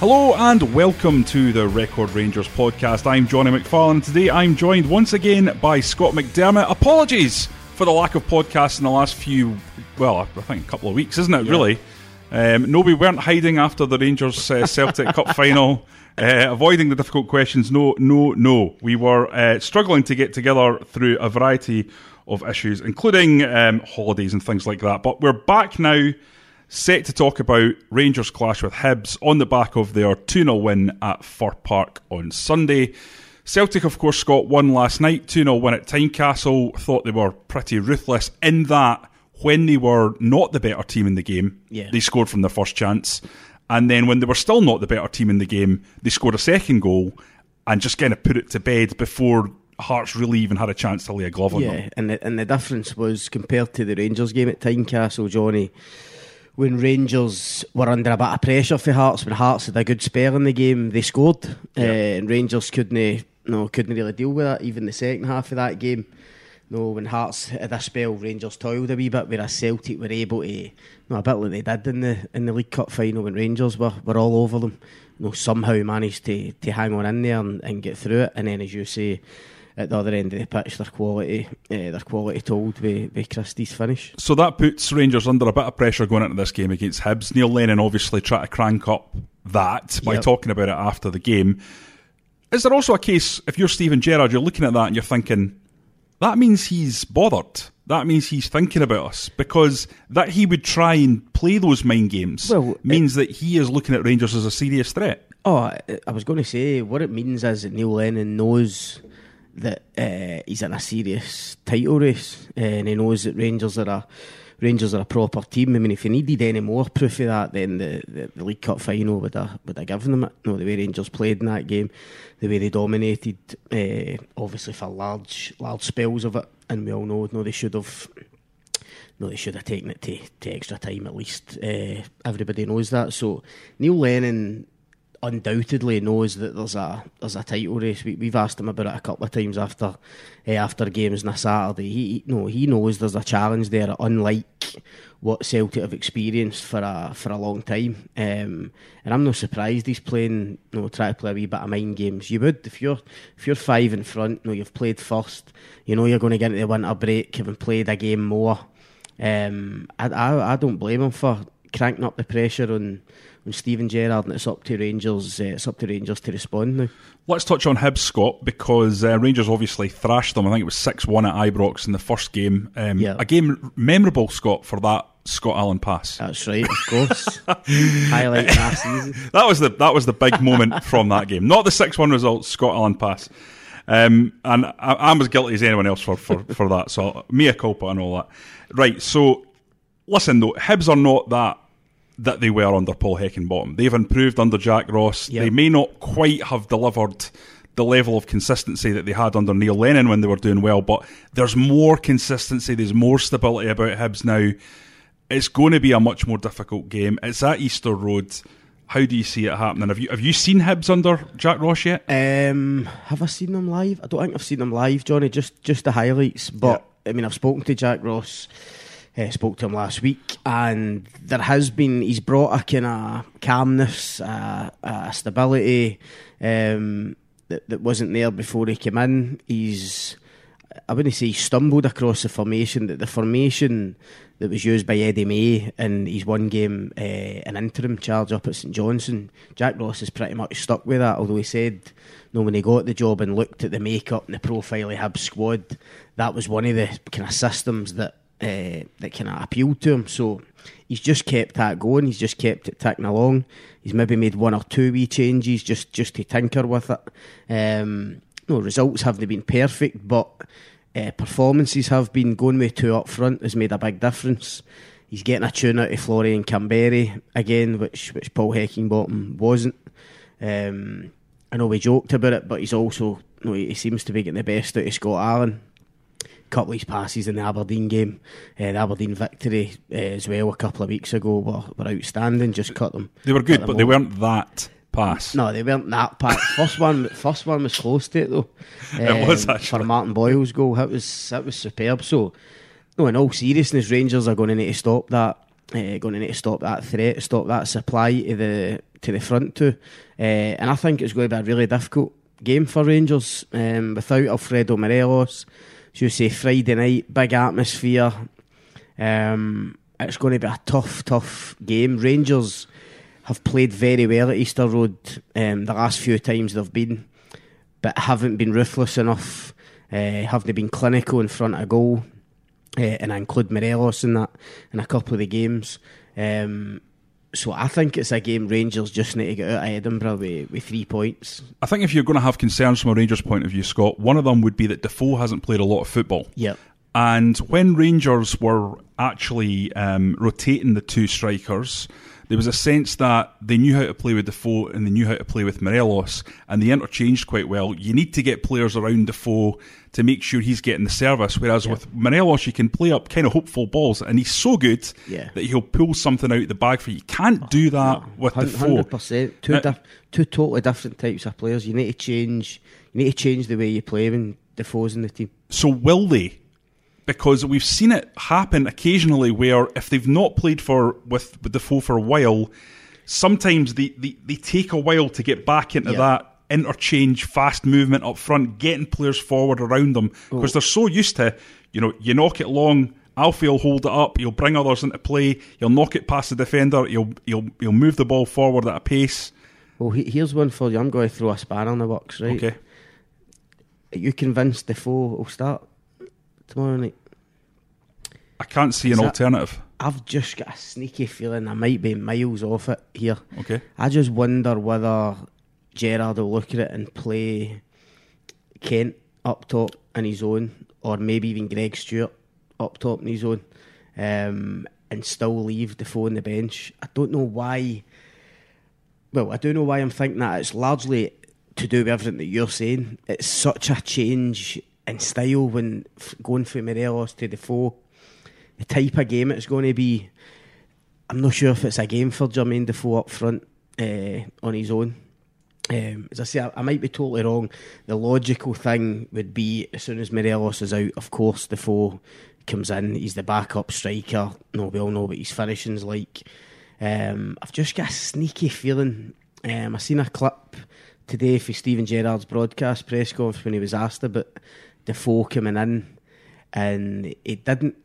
Hello and welcome to the Record Rangers podcast. I'm Jonny McFarlane. Today I'm joined once again by Scott McDermott. Apologies for the lack of podcasts in the last few, well, I think a couple of weeks, isn't it, really? Um, no, we weren't hiding after the Rangers uh, Celtic Cup final, uh, avoiding the difficult questions. No, no, no. We were uh, struggling to get together through a variety of issues, including um, holidays and things like that. But we're back now set to talk about Rangers clash with Hibs on the back of their 2 0 win at Fir Park on Sunday. Celtic, of course, got one last night, 2 0 win at Tynecastle. Thought they were pretty ruthless in that when they were not the better team in the game, Yeah. they scored from their first chance. And then when they were still not the better team in the game, they scored a second goal and just kind of put it to bed before Hearts really even had a chance to lay a glove on them. Yeah, and the, and the difference was compared to the Rangers game at Tynecastle, Jonny, when Rangers were under a bit of pressure for Hearts, when Hearts had a good spell in the game, they scored, uh, and Rangers couldn't no couldn't really deal with that. Even the second half of that game, no, when Hearts had a spell, Rangers toiled a wee bit, whereas Celtic were able to, no, a bit like they did in the in the League Cup final when Rangers were, were all over them. No, somehow managed to, to hang on in there and, and get through it, and then as you say at the other end of the pitch, their quality, uh, their quality told with, with Christie's finish. So that puts Rangers under a bit of pressure going into this game against Hibs. Neil Lennon obviously tried to crank up that by Yep. talking about it after the game. Is there also a case, if you're Steven Gerrard, you're looking at that and you're thinking, that means he's bothered. That means he's thinking about us because that he would try and play those mind games Well, means that he is looking at Rangers as a serious threat. Oh, I, I was going to say what it means is that Neil Lennon knows that uh, he's in a serious title race, and he knows that Rangers are a Rangers are a proper team. I mean, if he needed any more proof of that, then the, the, the League Cup final would have would have given them it. No, the way Rangers played in that game, the way they dominated, uh, obviously for large large spells of it, and we all know, no, they should have no, they should have taken it to, to extra time at least. Uh, everybody knows that. So Neil Lennon undoubtedly knows that there's a there's a title race. We, we've asked him about it a couple of times after uh, after games on a Saturday. He, he no, he knows there's a challenge there, unlike what Celtic have experienced for a for a long time. Um, and I'm not surprised he's playing, you know, try to play a wee bit of mind games. You would if you're if you're five in front, you know, you've played first, you know you're going to get into the winter break, having played a game more. Um, I, I I don't blame him for cranking up the pressure on on Steven Gerrard, and it's up to Rangers. Uh, it's up to Rangers to respond now. Let's touch on Hibs, Scott, because uh, Rangers obviously thrashed them. I think it was 6 1 at Ibrox in the first game. Um, Yeah. A game memorable, Scott, for that Scott Allan pass. That's right, of course. Highlight last season. That was the that was the big moment from that game. Not the six one result, Scott Allan pass. Um, and I, I'm as guilty as anyone else for, for, for that. So mea culpa and all that. Right. So listen though, Hibs are not that that they were under Paul Heckingbottom. They've improved under Jack Ross. Yep. They may not quite have delivered the level of consistency that they had under Neil Lennon when they were doing well, but there's more consistency, there's more stability about Hibs now. It's going to be a much more difficult game. It's at Easter Road. How do you see it happening? Have you have you seen Hibs under Jack Ross yet? Um, have I seen them live? I don't think I've seen them live, Jonny. Just just the highlights. But I mean, I've spoken to Jack Ross. Uh, spoke to him last week, and there has been he's brought a kind of calmness, uh, a stability um, that that wasn't there before he came in. He's I wouldn't say he stumbled across the formation. That the formation that was used by Eddie May in his one game, uh, an interim charge up at St Johnstone, Jack Ross is pretty much stuck with that. Although he said, no, when he got the job and looked at the makeup and the profile he had squad, that was one of the kind of systems that uh, that kind of appealed to him. So he's just kept that going. He's just kept it ticking along. He's maybe made one or two wee changes just just to tinker with it. Um, no results haven't been perfect, but uh, performances have been going with two up front has made a big difference. He's getting a tune out of Florian Kamberi again, which which Paul Heckingbottom wasn't. Um, I know we joked about it, but he's also you know, he seems to be getting the best out of Scott Allan. Couple of his passes in the Aberdeen game, uh, the Aberdeen victory uh, as well a couple of weeks ago were, were outstanding. Just cut them. They were good, but they weren't that pass. No, they weren't that pass. first one, first one was close to it though. it was Um, actually. for Martin Boyle's goal. That was that was superb. So, no, in all seriousness, Rangers are going to need to stop that. Uh, going to need to stop that threat, stop that supply to the to the front two, uh, and I think it's going to be a really difficult game for Rangers um, without Alfredo Morelos. You say, Friday night, big atmosphere. Um, it's going to be a tough, tough game. Rangers have played very well at Easter Road um, the last few times they've been, but haven't been ruthless enough. Uh, haven't been clinical in front of goal, uh, and I include Morelos in that in a couple of the games. Um, so I think it's a game Rangers just need to get out of Edinburgh with, with three points. I think if you're going to have concerns from a Rangers point of view, Scott, one of them would be that Defoe hasn't played a lot of football. Yep. And when Rangers were actually um, rotating the two strikers, there was a sense that they knew how to play with Defoe and they knew how to play with Morelos, and they interchanged quite well. You need to get players around Defoe to make sure he's getting the service, whereas with Morelos, you can play up kind of hopeful balls, and he's so good Yeah. that he'll pull something out of the bag for you. You can't do oh, that with Defoe. Hundred percent. Two Now- dif- two totally different types of players. You need to change. You need to change the way you play when Defoe's in the team. So will they? Because we've seen it happen occasionally where if they've not played for with, with Defoe for a while, sometimes they, they, they take a while to get back into Yeah. that interchange, fast movement up front, getting players forward around them. Oh. Because they're so used to, you know, you knock it long, Alfie will hold it up, he'll bring others into play, he'll knock it past the defender, he'll he'll he'll move the ball forward at a pace. Well, he- here's one for you. I'm going to throw a spanner in the box, right? Okay. Are you convinced Defoe will start tomorrow night? I can't see Is an that- alternative. I've just got a sneaky feeling I might be miles off it here. Okay. I just wonder whether Gerrard will look at it and play Kent up top in his own, or maybe even Greg Stewart up top in his own, um, and still leave Defoe on the bench. I don't know why. Well, I don't know why I'm thinking that. It's largely to do with everything that you're saying. It's such a change in style when going from Morelos to Defoe. The type of game it's going to be. I'm not sure if it's a game for Jermaine Defoe up front uh, on his own. Um, as I say, I, I might be totally wrong. The logical thing would be as soon as Morelos is out, of course, the Defoe comes in. He's the backup striker. No, we all know what his finishing's like. Um, I've just got a sneaky feeling. Um, I seen a clip today for Steven Gerrard's broadcast press conference when he was asked about Defoe coming in, and he didn't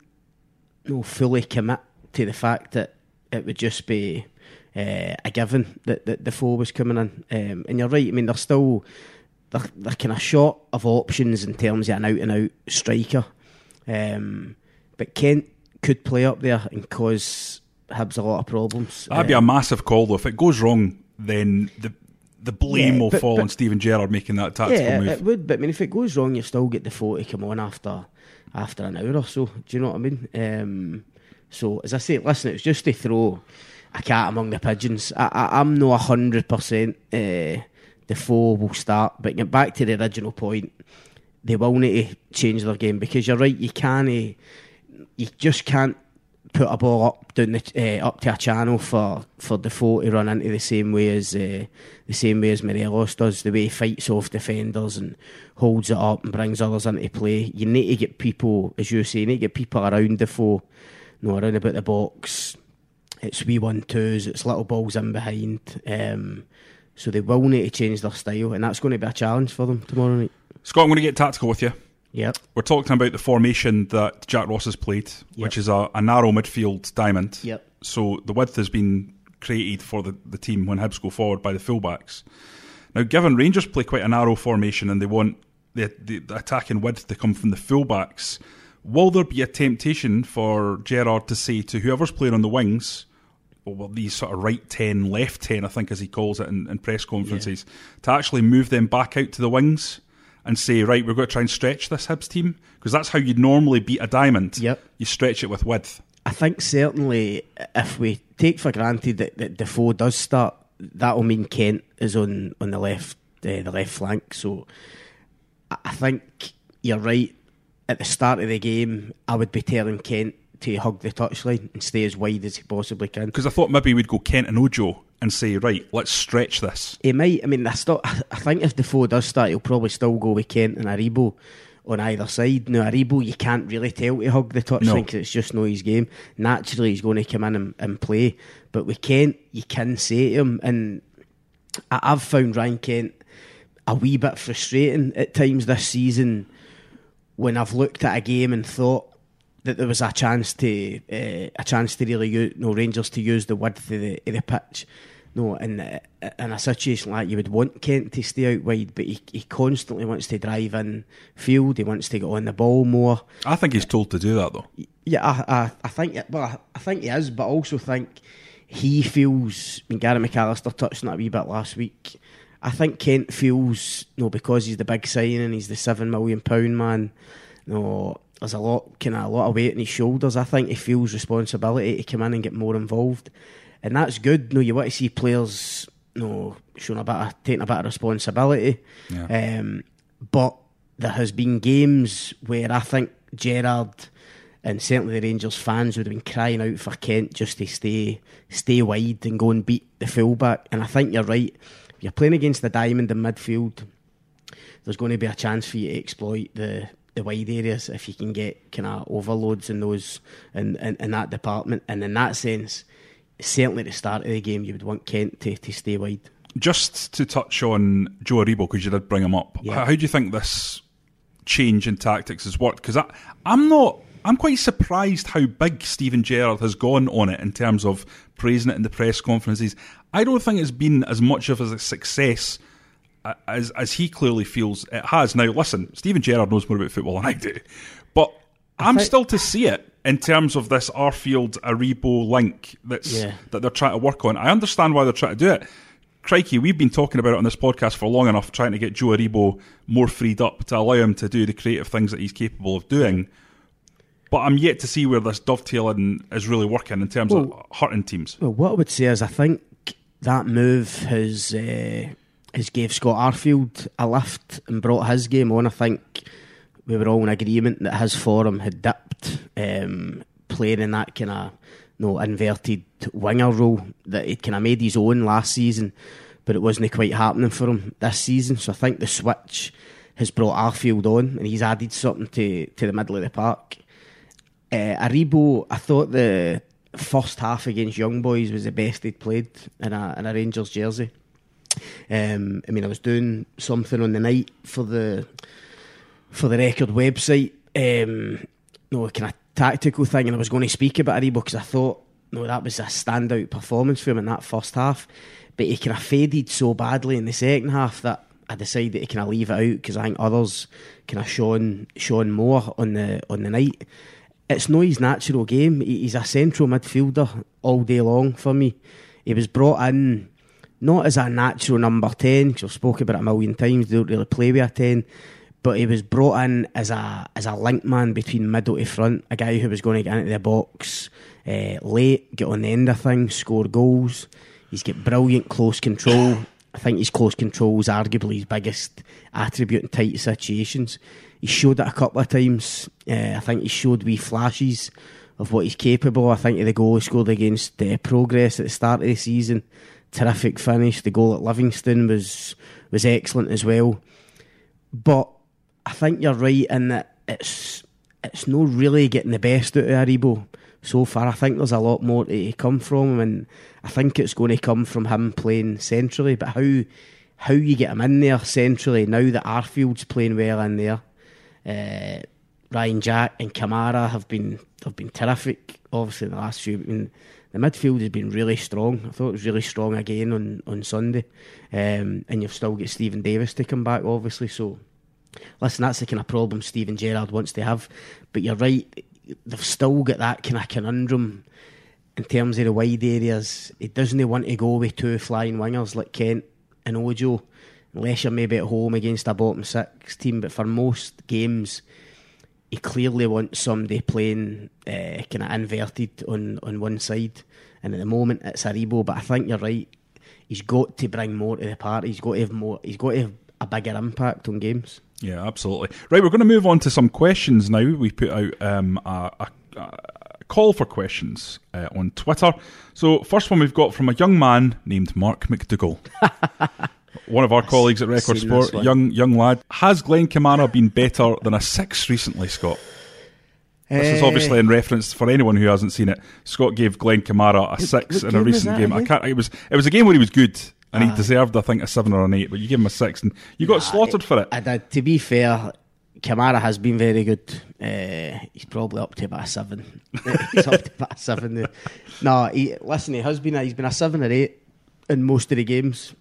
no fully commit to the fact that it would just be uh, a given that, that Defoe was coming in. Um, and you're right, I mean, they're still, they're, they're kind of short of options in terms of an out and out striker. Um, but Kent could play up there and cause Hibs a lot of problems. That'd be a Um, massive call though. If it goes wrong, then the the blame Yeah, will but- fall but- on Steven Gerrard making that tactical yeah, move. it would. But I mean, if it goes wrong, you still get Defoe to come on after after an hour or so. Do you know what I mean? Um, so as I say, listen, it was just to throw a cat among the pigeons. I, I, I'm no hundred percent. Uh, Defoe will start, but get back to the original point. They will need to change their game because you're right. You can't. You just can't put a ball up down the uh, up to a channel for for Defoe to run into the same way as uh, the same way as Morelos does. The way he fights off defenders and holds it up and brings others into play. You need to get people, as you say, you need to get people around Defoe, you know, around about the box. It's wee one twos. It's little balls in behind. Um, so they will need to change their style, and that's going to be a challenge for them tomorrow night. Scott, I'm going to get tactical with you. Yep. We're talking about the formation that Jack Ross has played, which is a, a narrow midfield diamond. Yep. So the width has been created for the, the team when Hibs go forward by the fullbacks. Now, given Rangers play quite a narrow formation and they want the, the, the attacking width to come from the fullbacks, will there be a temptation for Gerrard to say to whoever's playing on the wings, well, these sort of right 10, left 10, I think as he calls it in, in press conferences, to actually move them back out to the wings and say, right, we're going to try and stretch this Hibs team? Because that's how you normally beat a diamond. Yep. You stretch it with width. I think certainly if we take for granted that, that Defoe does start, that will mean Kent is on, on the left uh, the left flank. So I think you're right. At the start of the game, I would be telling Kent to hug the touchline and stay as wide as he possibly can. Because I thought maybe we'd go Kent and Ojo and say, right, let's stretch this. He might. I mean, I, still, I think if Defoe does start, he'll probably still go with Kent and Aribo on either side. Now, Aribo, you can't really tell to hug the touchline because no. it's just not his game. Naturally, he's going to come in and, and, play. But with Kent, you can say to him, and I've found Ryan Kent a wee bit frustrating at times this season when I've looked at a game and thought that there was a chance to uh, a chance to really use, no Rangers to use the width of the, of the pitch. No, in in a situation like you would want Kent to stay out wide, but he, he constantly wants to drive in field. He wants to get on the ball more. I think he's told to do that though. Yeah, I I, I think well, I think he is, but I also think he feels. I mean, Gary McAllister touched on that a wee bit last week. I think Kent feels, you know, because he's the big signing, he's the seven million pound man. You know, there's a lot, kind of a lot of weight on his shoulders. I think he feels responsibility to come in and get more involved, and that's good. You know, you want to see players, you know, showing a bit of taking a bit of responsibility. Yeah. Um, but there has been games where I think Gerrard and certainly the Rangers fans would have been crying out for Kent just to stay stay wide and go and beat the fullback. And I think you're right you're playing against the diamond in midfield, there's going to be a chance for you to exploit the the wide areas if you can get kind of overloads in those in, in, in that department. And in that sense, certainly at the start of the game, you would want Kent to, to stay wide. Just to touch on Joe Aribo, because you did bring him up, yeah. how, how, do you think this change in tactics has worked? Because I'm not. I'm quite surprised how big Steven Gerrard has gone on it in terms of praising it in the press conferences. I don't think it's been as much of a success as as he clearly feels it has. Now, listen, Steven Gerrard knows more about football than I do, but I'm think... still to see it in terms of this Arfield Aribo link that's yeah. that they're trying to work on. I understand why they're trying to do it. Crikey, we've been talking about it on this podcast for long enough, trying to get Joe Aribo more freed up to allow him to do the creative things that he's capable of doing. But I'm yet to see where this dovetailing is really working in terms well, of hurting teams. Well, what I would say is, I think that move has uh, has gave Scott Arfield a lift and brought his game on. I think we were all in agreement that his form had dipped, um, playing in that kind of you know, inverted winger role that he'd kind of made his own last season, but it wasn't quite happening for him this season. So I think the switch has brought Arfield on, and he's added something to to the middle of the park. Uh, Aribo, I thought the first half against Young Boys was the best he'd played in a in a Rangers jersey. Um, I mean, I was doing something on the night for the for the record website, um, no kind of tactical thing, and I was going to speak about Aribo because I thought, no, that was a standout performance for him in that first half. But he kind of faded so badly in the second half that I decided to kind of leave it out because I think others kind of shone shone more on the on the night it's not his natural game. He's a central midfielder all day long for me. He was brought in not as a natural number 10, because I've spoken about it a million times, they don't really play with a 10, but he was brought in as a as a link man between middle to front, a guy who was going to get into the box uh, late, get on the end of things, score goals. He's got brilliant close control. I think his close control is arguably his biggest attribute in tight situations. He showed it a couple of times. Uh, I think he showed wee flashes of what he's capable. I think of the goal he scored against uh, Progrès at the start of the season, terrific finish. The goal at Livingston was was excellent as well. But I think you're right in that it's it's not really getting the best out of Aribo so far. I think there's a lot more to come from and I think it's going to come from him playing centrally. But how how you get him in there centrally now that Arfield's playing well in there uh, Ryan Jack and Kamara have been have been terrific. Obviously, in the last few, I mean, the midfield has been really strong. I thought it was really strong again on on Sunday, um, and you've still got Steven Davis to come back, obviously. So, listen, that's the kind of problem Steven Gerrard wants to have. But you're right; they've still got that kind of conundrum in terms of the wide areas. He doesn't want to go with two flying wingers like Kent and Ojo unless you're maybe at home against a bottom six team. But for most games, he clearly wants somebody playing uh, kind of inverted on, on one side. And at the moment, it's Aribo. But I think you're right. He's got to bring more to the party. He's got to have more. He's got to have a bigger impact on games. Yeah, absolutely. Right, we're going to move on to some questions now. We put out um, a, a, a, call for questions uh, on Twitter. So, first one we've got from a young man named Mark McDougall. one of our colleagues at Record Sport, young young lad. Has Glenn Kamara been better than a six recently, Scott? This is Eh. obviously in reference for anyone who hasn't seen it. Scott gave Glenn Kamara a six what in a recent game. I can't. It was it was a game where he was good and he deserved, I think, a seven or an eight. But you gave him a six, and you got slaughtered for it. I did. To be fair, Kamara has been very good. Uh, he's probably up to about a seven. he's up to about a seven. now. No, he, listen, he has been. A, he's been a seven or eight in most of the games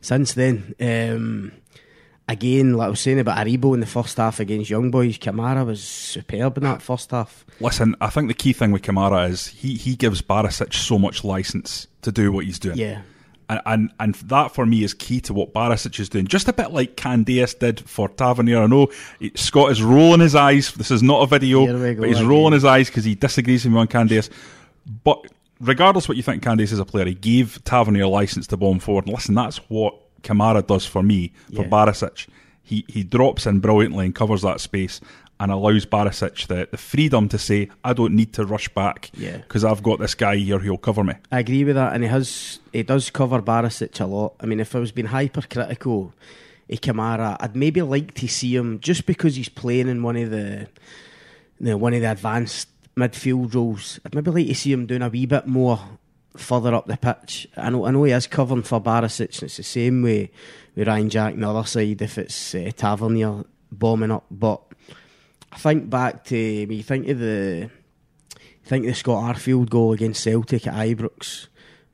since then. Um, again, like I was saying about Aribo in the first half against Young Boys, Kamara was superb in that first half. Listen, I think the key thing with Kamara is he, he gives Barisic so much license to do what he's doing. Yeah. And, and and that for me is key to what Barisic is doing. Just a bit like Candeias did for Tavernier. I know Scott is rolling his eyes. This is not a video, Here we go but he's rolling his eyes because he disagrees with me on Candeias. But regardless what you think Candeias is a player, he gave Tavernier a license to bomb forward. And listen, that's what Kamara does for me, for Yeah. Barisic. He he drops in brilliantly and covers that space and allows Barisic the, the freedom to say, I don't need to rush back Yeah. because I've got this guy here who'll cover me. I agree with that, and he has he does cover Barisic a lot. I mean, if I was being hypercritical of Kamara, I'd maybe like to see him just because he's playing in one of the, the one of the advanced midfield roles. I'd maybe like to see him doing a wee bit more further up the pitch. I know I know he is covering for Barisic, and it's the same way with Ryan Jack on the other side if it's uh, Tavernier bombing up, but. I think back to you think of the think the Scott Arfield goal against Celtic at Ibrox.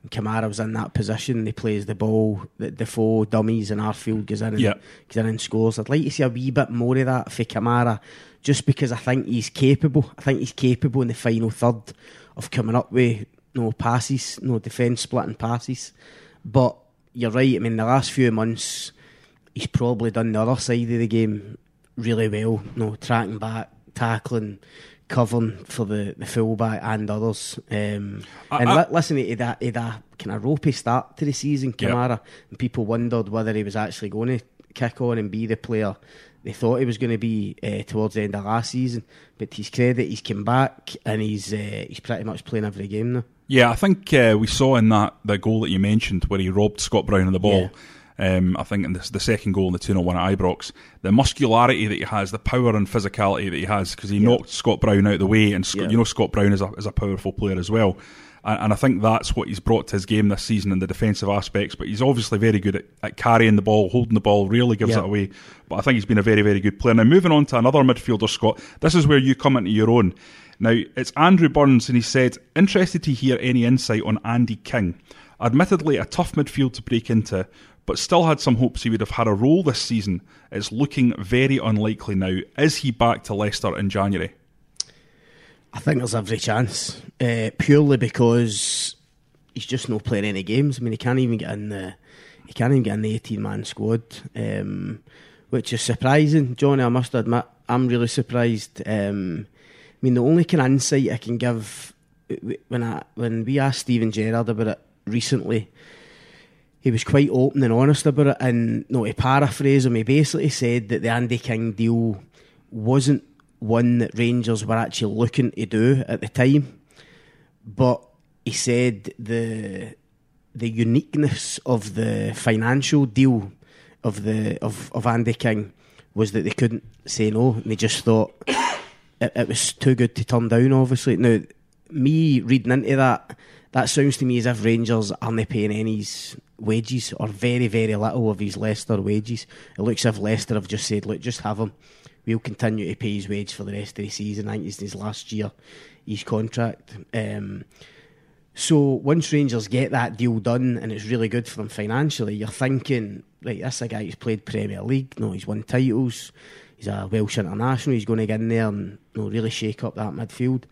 Kamara was in that position. He plays the ball, the Defoe dummies, and Arfield goes in and Yeah. goes in and scores. I'd like to see a wee bit more of that for Kamara, just because I think he's capable. I think he's capable in the final third of coming up with no passes, no defence splitting passes. But you're right. I mean, the last few months, he's probably done the other side of the game really well. No tracking back, tackling, covering for the, the fullback and others. Um, I- and I- li- listen, he had a, he had a kind of ropey start to the season. Kamara, and people wondered whether he was actually going to kick on and be the player they thought he was going to be uh, towards the end of last season. But to his credit, he's come back and he's uh, he's pretty much playing every game now. Yeah, I think uh, we saw in that the goal that you mentioned where he robbed Scott Brown of the ball. Um, I think in this, the second goal in the 2 0 1 at Ibrox, the muscularity that he has, the power and physicality that he has, because he knocked Scott Brown out of the way, and Scott, Yeah. you know Scott Brown is a, is a powerful player as well. And, and I think that's what he's brought to his game this season in the defensive aspects. But he's obviously very good at, at carrying the ball, holding the ball, rarely gives Yeah. it away. But I think he's been a very, very good player. Now, moving on to another midfielder, Scott, this is where you come into your own. Now, it's Andrew Burns, and he said, interested to hear any insight on Andy King. Admittedly, a tough midfield to break into, but still had some hopes he would have had a role this season. It's looking very unlikely now. Is he back to Leicester in January? I think there's every chance, uh, purely because he's just not playing any games. I mean, he can't even get in the he can't even get in the 18 man squad, um, which is surprising. Jonny, I must admit, I'm really surprised. Um, I mean, the only kind of insight I can give when I when we asked Steven Gerrard about it recently, he was quite open and honest about it. And no, to paraphrase him, he basically said that the Andy King deal wasn't one that Rangers were actually looking to do at the time, but he said the the uniqueness of the financial deal of the of, of Andy King was that they couldn't say no, and they just thought it, it was too good to turn down. Obviously, now me reading into that, that sounds to me as if Rangers aren't paying any wages or very very little of his Leicester wages. It looks as if Leicester have just said, "Look, just have him. We'll continue to pay his wage for the rest of the season." I think it's his last year, his contract. Um, so once Rangers get that deal done and it's really good for them financially, you're thinking, right, this is a guy who's played Premier League, no, he's won titles, he's a Welsh international, he's going to get in there and you know, really shake up that midfield.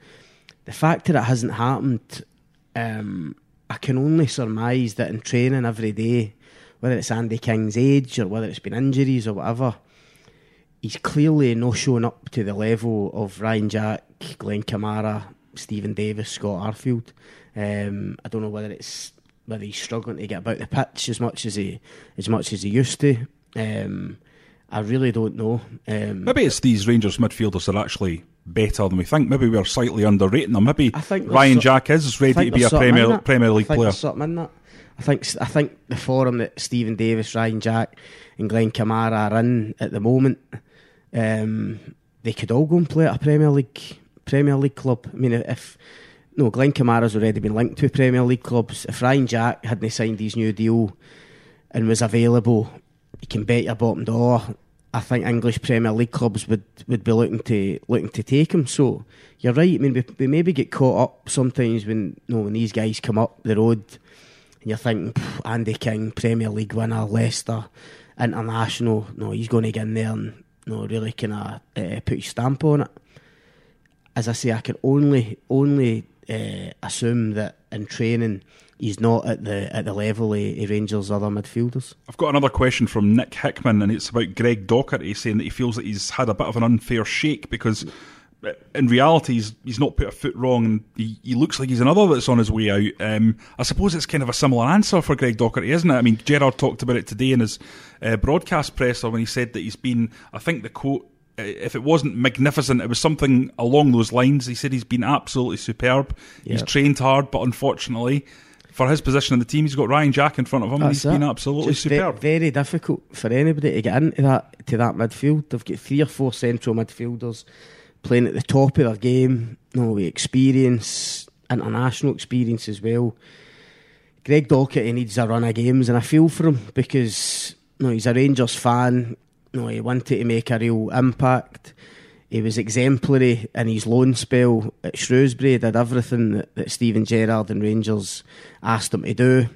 The fact that it hasn't happened, um, I can only surmise that in training every day whether it's Andy King's age or whether it's been injuries or whatever, he's clearly not showing up to the level of Ryan Jack, Glenn Kamara, Steven Davis, Scott Arfield. Um, I don't know whether it's whether he's struggling to get about the pitch as much as he as much as he used to. Um, I really don't know. Um, Maybe it's these Rangers midfielders are actually better than we think. Maybe we're slightly underrating them. Maybe I think Ryan so- Jack is ready to be a there's something in Premier. Premier League player. something in that. I think I think the forum that Steven Davis, Ryan Jack, and Glenn Kamara are in at the moment, um, they could all go and play at a Premier League Premier League club. I mean, if no, Glenn Kamara's already been linked to Premier League clubs. If Ryan Jack hadn't signed his new deal and was available, you can bet your bottom dollar. I think English Premier League clubs would, would be looking to looking to take him. So you're right. I mean, we, we maybe get caught up sometimes when you know, when these guys come up the road, and you're thinking Andy King, Premier League winner, Leicester, international. No, he's going to get in there and no really kind of uh, put his stamp on it. As I say, I can only only uh, assume that in training he's not at the at the level of, of Rangers' other midfielders. I've got another question from Nick Hickman, and it's about Greg Docherty saying that he feels that he's had a bit of an unfair shake because. Uh, In reality, he's, he's not put a foot wrong, and he, he looks like he's another that's on his way out. Um, I suppose it's kind of a similar answer for Greg Docherty, isn't it? I mean, Gerrard talked about it today in his uh, broadcast presser when he said that he's been. I think the quote, uh, if it wasn't magnificent, it was something along those lines. He said he's been absolutely superb. He's trained hard, but unfortunately, for his position in the team, he's got Ryan Jack in front of him, and he's That's been absolutely Just ve- superb. very difficult for anybody to get into that to that midfield. They've got three or four central midfielders playing at the top of their game. No, with experience, international experience as well. Greg Docherty needs a run of games, and I feel for him because no, he's a Rangers fan. No, he wanted to make a real impact. He was exemplary in his loan spell at Shrewsbury. He Did everything that, that Steven Gerrard and Rangers asked him to do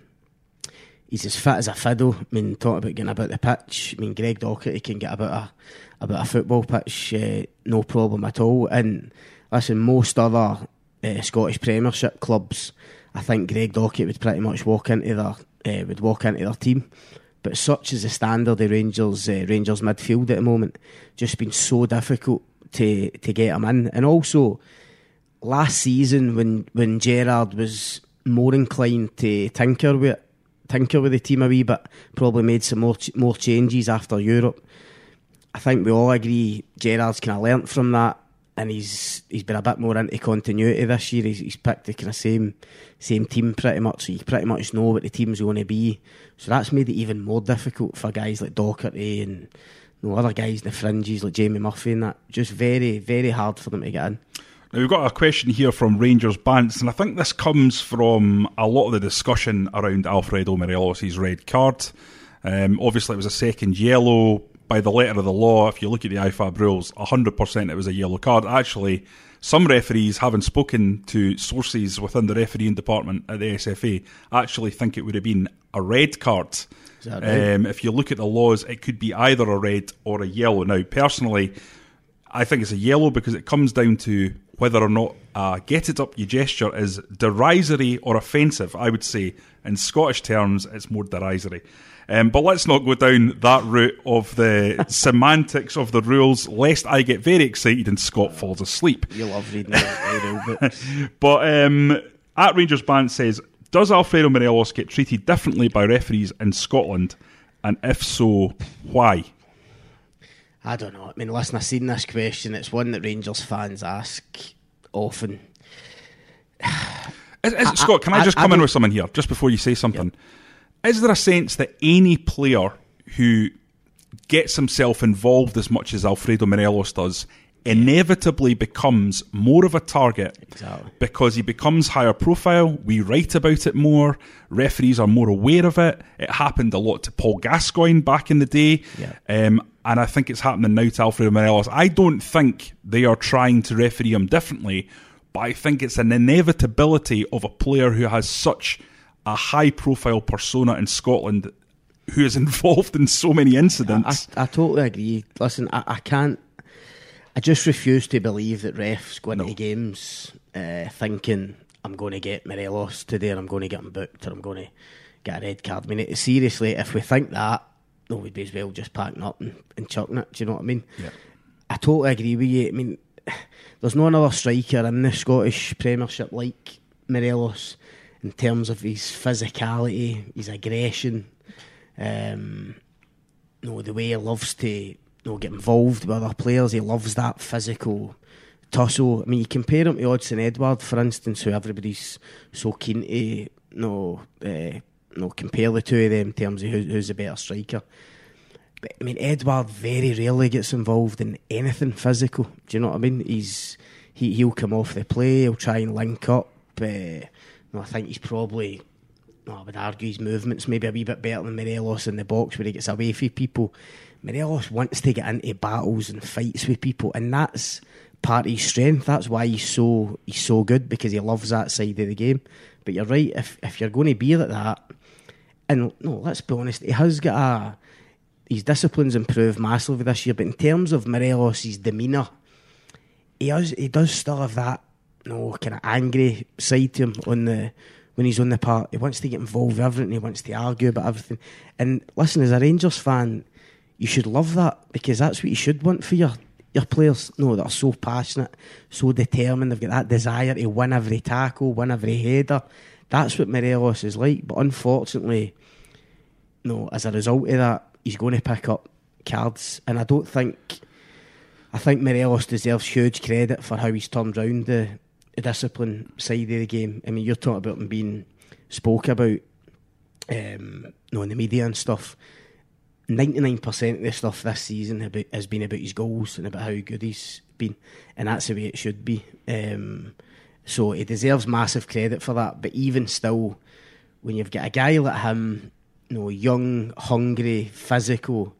he's as fit as a fiddle. I mean, talk about getting about the pitch. I mean, Greg Docherty can get about a about a football pitch, uh, no problem at all. And listen, most other uh, Scottish Premiership clubs, I think Greg Docherty would pretty much walk into their uh, would walk into their team. But such is the standard of Rangers Rangers midfield at the moment, just been so difficult to to get him in, and also last season when when Gerrard was more inclined to tinker with it, tinker with the team a wee bit, probably made some more more changes after Europe. I think we all agree Gerrard's kind of learnt from that, and he's he's been a bit more into continuity this year. He's, he's picked the kind of same same team pretty much. So you pretty much know what the team's going to be. So that's made it even more difficult for guys like Docherty and you know, other guys in the fringes like Jamie Murphy and that. Just very very hard for them to get in. Now, we've got a question here from Rangers Bants, and I think this comes from a lot of the discussion around Alfredo Morelos' red card. Um, obviously, it was a second yellow by the letter of the law. If you look at the IFAB rules, 100% it was a yellow card. Actually, some referees, having spoken to sources within the refereeing department at the SFA, actually think it would have been a red card. right? Um, if you look at the laws, it could be either a red or a yellow. Now, personally, I think it's a yellow because it comes down to whether or not a get it up you gesture is derisory or offensive. I would say in Scottish terms, it's more derisory. Um, but let's not go down that route of the semantics of the rules, lest I get very excited and Scott falls asleep. You love reading the the rule books. But um, at Rangers Bants says, does Alfredo Morelos get treated differently by referees in Scotland? And if so, why? I don't know. I mean, listen, I've seen this question. It's one that Rangers fans ask often. Is, is, Scott, can I, I- just I come in with something here, just before you say something? Is there a sense that any player who gets himself involved as much as Alfredo Morelos does inevitably becomes more of a target Exactly. because he becomes higher profile? We write about it more. Referees are more aware of it. It happened a lot to Paul Gascoigne back in the day. Yeah. Um, and I think it's happening now to Alfredo Morelos. I don't think they are trying to referee him differently, but I think it's an inevitability of a player who has such a high profile persona in Scotland who is involved in so many I, incidents. I totally agree. Listen, I, I can't. I just refuse to believe that refs go into games uh, thinking I'm going to get Morelos today, and I'm going to get him booked, or I'm going to get a red card. I mean, it, seriously, if we think that, no, we'd be as well just packing up and, and chucking it. Do you know what I mean? Yeah. I totally agree with you. I mean, there's no another striker in the Scottish Premiership like Morelos in terms of his physicality, his aggression, um, you know, the way he loves to you know, get involved with other players. He loves that physical tussle. I mean, you compare him to Odsonne Edouard, for instance, who everybody's so keen to you know, uh, know, compare the two of them in terms of who, who's the better striker. But I mean, Edouard very rarely gets involved in anything physical. Do you know what I mean? He's he he'll come off the play. He'll try and link up. Uh, I think he's probably. I would argue his movements maybe a wee bit better than Morelos in the box where he gets away from people. Morelos wants to get into battles and fights with people, and that's part of his strength. That's why he's so he's so good because he loves that side of the game. But you're right. If if you're going to be like that, and no, let's be honest, he has got a his discipline's improved massively this year. But in terms of Morelos' demeanour, he has he does still have that know, kind of angry side to him on the when he's on the part. He wants to get involved with everything. He wants to argue about everything. And listen, as a Rangers fan, you should love that because that's what you should want for your your players. No, that are so passionate, so determined. They've got that desire to win every tackle, win every header. That's what Morelos is like. But unfortunately, no, as a result of that, he's going to pick up cards. And I don't think, I think Morelos deserves huge credit for how he's turned round the, the discipline side of the game. I mean, you're talking about him being spoke about, um, in the media and stuff. 99% of the stuff this season has been about his goals and about how good he's been, and that's the way it should be. Um, so he deserves massive credit for that. But even still, when you've got a guy like him, you know, young, hungry, physical,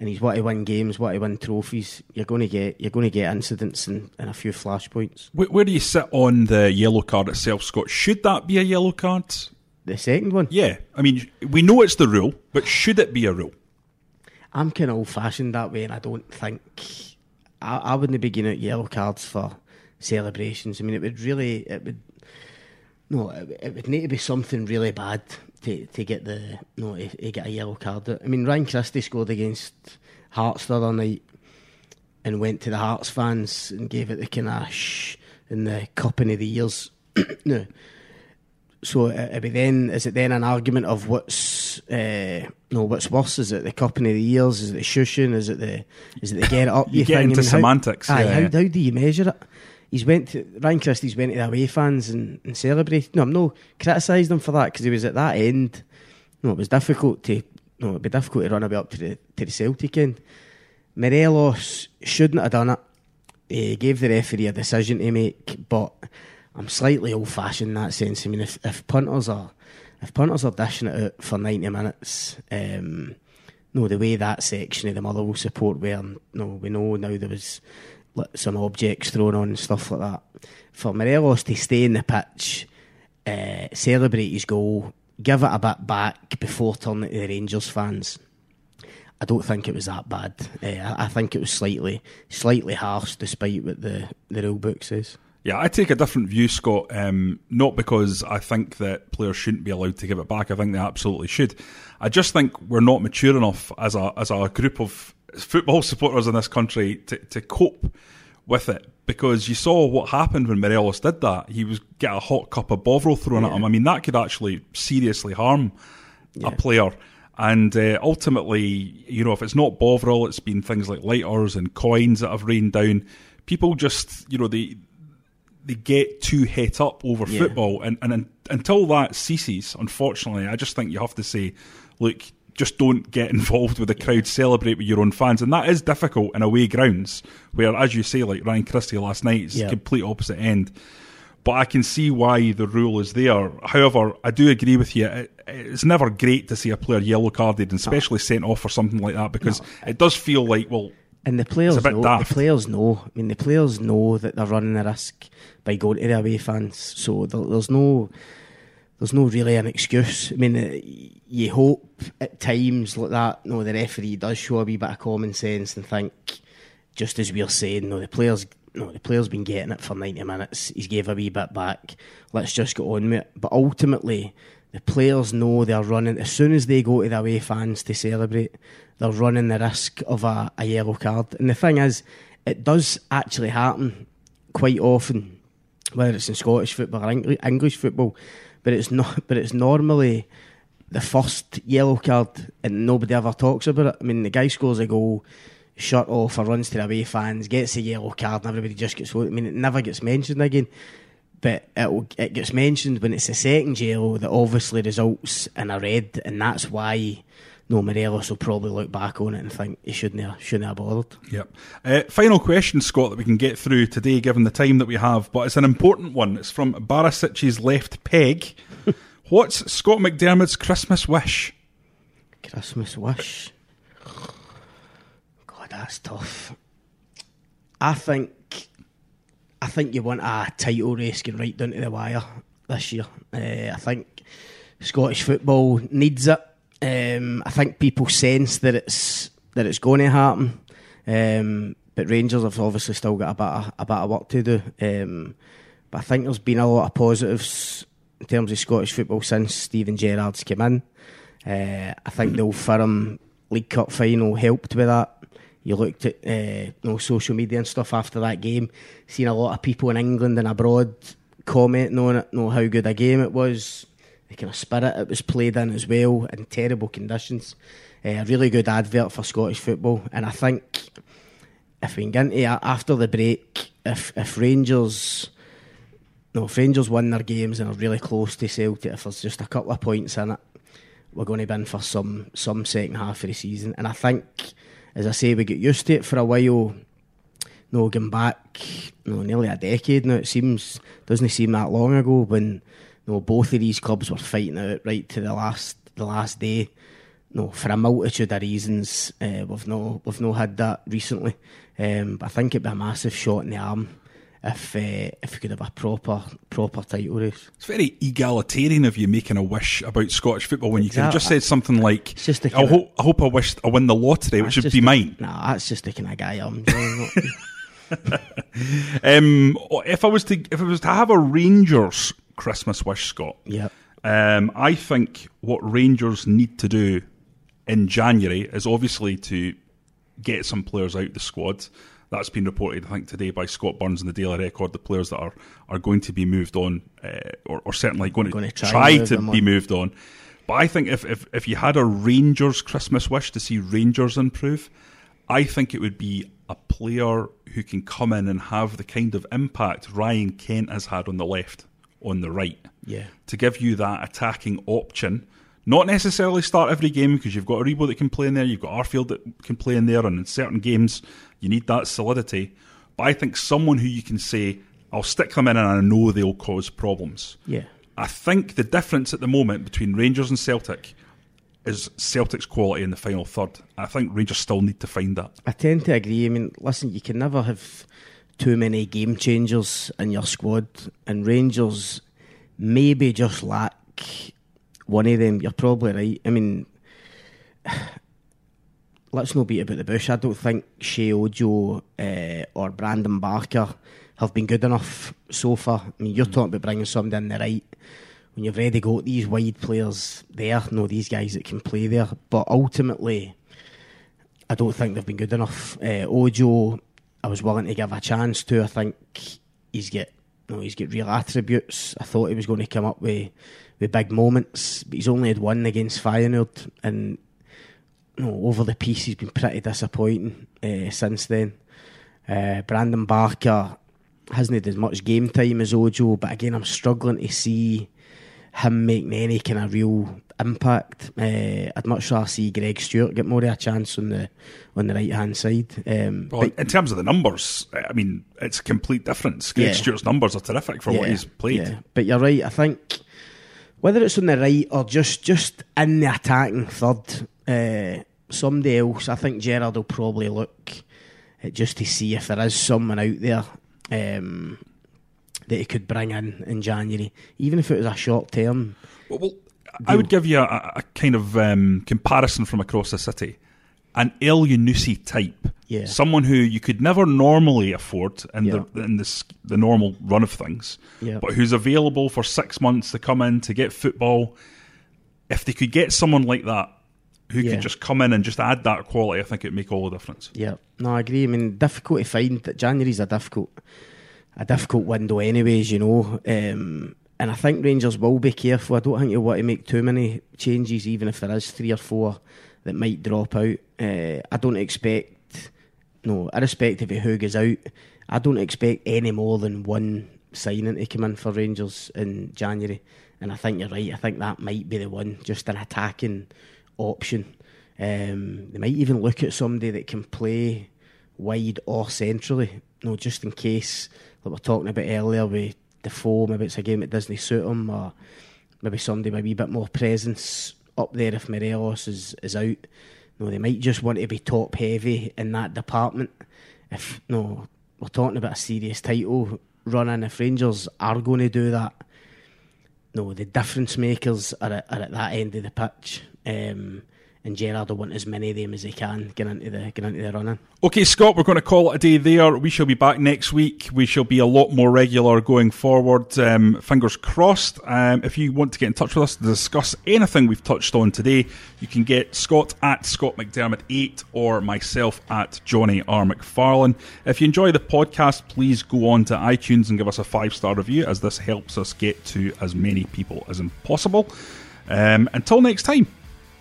and he's what to win games, what to win trophies, you're going to get you're going to get incidents and, and a few flashpoints. Where, where do you sit on the yellow card itself, Scott? Should that be a yellow card? The second one, Yeah, I mean, we know it's the rule, but should it be a rule? I'm kind of old fashioned that way, and I don't think I, I wouldn't be giving out yellow cards for celebrations. I mean, it would really, it would, no, it, it would need to be something really bad to, to get the, no, to, to get a yellow card. I mean, Ryan Christie scored against Hearts the other night and went to the Hearts fans and gave it the kind of shh in the cupping of the ears. no. So uh, be then is it then an argument of what's uh, no what's worse? Is it the cupping of the ears? Is it the shushing? Is it the is it the get it up? You get thing? into I mean, how- semantics, aye, yeah, how, how do you measure it? He's went to Ryan Christie's went to the away fans and, and celebrated. No, I'm no criticised him for that because he was at that end. No, it was difficult to no, it'd be difficult to run away up to the to the Celtic end. Morelos shouldn't have done it. He gave the referee a decision to make, but I'm slightly old fashioned in that sense. I mean, if, if punters are if punters are dishing it out for 90 minutes, um, no, the way that section of the Motherwell support where no, we know now there was like, some objects thrown on and stuff like that. For Morelos to stay in the pitch, uh, celebrate his goal, give it a bit back before turning to the Rangers fans. I don't think it was that bad. Uh, I, think it was slightly, slightly harsh, despite what the the rule book says. Yeah, I take a different view, Scott. Um, not because I think that players shouldn't be allowed to give it back. I think they absolutely should. I just think we're not mature enough as a as a group of football supporters in this country to, to cope with it. Because you saw what happened when Morelos did that. He was get a hot cup of Bovril thrown at him. I mean, that could actually seriously harm a player. And uh, ultimately, you know, if it's not Bovril, it's been things like lighters and coins that have rained down. People just, you know, they they get too het up over Yeah. football, and, and un until that ceases, unfortunately, I just think you have to say, look, just don't get involved with the crowd, celebrate with your own fans, and that is difficult in away grounds, where, as you say, like Ryan Christie last night, it's Yeah. complete opposite end. But I can see why the rule is there. However, I do agree with you. It, it's never great to see a player yellow carded, and especially sent off for something like that, because it does feel like, well, And the players It's a bit know. daft. The players know. I mean, the players know that they're running a risk by going to the away fans. So there, there's no, there's no really an excuse. I mean, uh, you hope at times like that. No, the referee does show a wee bit of common sense and think, just as we're saying, no, the players. No, the player's been getting it for 90 minutes. He's gave a wee bit back. Let's just get on with it. But ultimately, the players know they're running as soon as they go to the away fans to celebrate, they're running the risk of a, a yellow card. And the thing is, it does actually happen quite often, whether it's in Scottish football or English football, but it's not. But it's normally the first yellow card, and nobody ever talks about it. I mean, the guy scores a goal, shut off, or runs to the away fans, gets a yellow card, and everybody just gets. I mean, it never gets mentioned again. But it it gets mentioned when it's the second yellow that obviously results in a red, and that's why no, Morelos will probably look back on it and think he shouldn't have, shouldn't have bothered. Yep. Uh, final question, Scott, that we can get through today, given the time that we have, but it's an important one. It's from Barisic's left peg. What's Scott McDermott's Christmas wish? Christmas wish. God, that's tough. I think, I think you want a title race going right down to the wire this year. Uh, I think Scottish football needs it. Um, I think people sense that it's that it's going to happen, um, but Rangers have obviously still got a bit of, a bit of work to do. Um, but I think there's been a lot of positives in terms of Scottish football since Steven Gerrard's come in. Uh, I think the old Firm League Cup final helped with that. You looked at uh, you know, social media and stuff after that game, seen a lot of people in England and abroad commenting on it, know how good a game it was the kind of spirit it was played in as well in terrible conditions. Uh, a really good advert for Scottish football, and I think if we can get into after the break, if if Rangers, no, if Rangers win their games and are really close to Celtic, if there's just a couple of points in it, we're going to be in for some some second half of the season. And I think, as I say, we get used to it for a while. No, going back, no, nearly a decade now. It seems doesn't seem that long ago when know, both of these clubs were fighting out right to the last the last day. No, for a multitude of reasons, uh, we've no we've no had that recently. Um, but I think it'd be a massive shot in the arm if uh, if we could have a proper proper title race. It's very egalitarian of you making a wish about Scottish football when you exactly. could have just said something like, just I, hope, I hope I wish I win the lottery, which would be mine. Nah, that's just the kind of guy I'm. um, if I was to if I was to have a Rangers Christmas wish, Scott. Yeah. Um, I think what Rangers need to do in January is obviously to get some players out the squad. That's been reported, I think, today by Scott Burns in the Daily Record. The players that are, are going to be moved on, uh, or, or, certainly going, going to, to, try, try to be on. moved on. But I think if, if, if you had a Rangers Christmas wish to see Rangers improve, I think it would be a player who can come in and have the kind of impact Ryan Kent has had on the left on the right. Yeah. To give you that attacking option. Not necessarily start every game because you've got Aribo that can play in there, you've got Arfield that can play in there, and in certain games you need that solidity. But I think someone who you can say, I'll stick them in and I know they'll cause problems. Yeah. I think the difference at the moment between Rangers and Celtic is Celtic's quality in the final third. I think Rangers still need to find that. I tend to agree. I mean, listen, you can never have too many game changers in your squad, and Rangers maybe just lack one of them. You're probably right. I mean, let's not beat about the bush. I don't think Sheyi Ojo uh, or Brandon Barker have been good enough so far. I mean, you're talking about bringing somebody in the right when you've already got these wide players there, know these guys that can play there. But ultimately, I don't think they've been good enough. Uh, Ojo I was willing to give a chance to. I think he's got you know, he's got real attributes. I thought he was going to come up with with big moments, but he's only had one against Feyenoord, and you know, over the piece he's been pretty disappointing uh, since then. Uh, Brandon Barker hasn't had as much game time as Ojo, but again, I'm struggling to see him making any kind of real impact. Uh, I'd much rather see Greg Stewart get more of a chance on the on the right hand side. Um, well, but, in terms of the numbers, I mean, it's a complete difference. Greg yeah. Stewart's numbers are terrific for yeah, what he's played. Yeah. But you're right. I think whether it's on the right or just just in the attacking third, uh, somebody else. I think Gerrard will probably look just to see if there is someone out there. Um, that he could bring in in January, even if it was a short term. Well, well I would give you a, a kind of um, comparison from across the city. An Elyounoussi type, yeah. someone who you could never normally afford in yeah. the in the, the normal run of things, yeah. but who's available for six months to come in to get football, if they could get someone like that who Yeah. could just come in and just add that quality, I think it'd make all the difference. Yeah, no, I agree. I mean, difficult to find. That January's a difficult, a difficult window, anyways. You know, um, and I think Rangers will be careful. I don't think you'll want to make too many changes, even if there is three or four that might drop out. Uh, I don't expect, no, irrespective of who goes out, I don't expect any more than one signing to come in for Rangers in January. And I think you're right. I think that might be the one, just an attacking option. Um, they might even look at somebody that can play wide or centrally. No, just in case, like we were talking about earlier with Defoe, maybe it's a game that doesn't suit him, or maybe somebody with a wee bit more presence up there if Morelos is, is out. No, they might just want to be top heavy in that department. If no, we're talking about a serious title running. If Rangers are going to do that, no, the difference makers are at, are at that end of the pitch. Um, and Gerrard will want as many of them as he can get into the get into the running. Okay, Scott, we're going to call it a day there. We shall be back next week. We shall be a lot more regular going forward. Um, fingers crossed. Um, if you want to get in touch with us to discuss anything we've touched on today, you can get Scott at Scott McDermott8 or myself at Jonny R. McFarlane. If you enjoy the podcast, please go on to iTunes and give us a five star review, as this helps us get to as many people as possible. Um, until next time,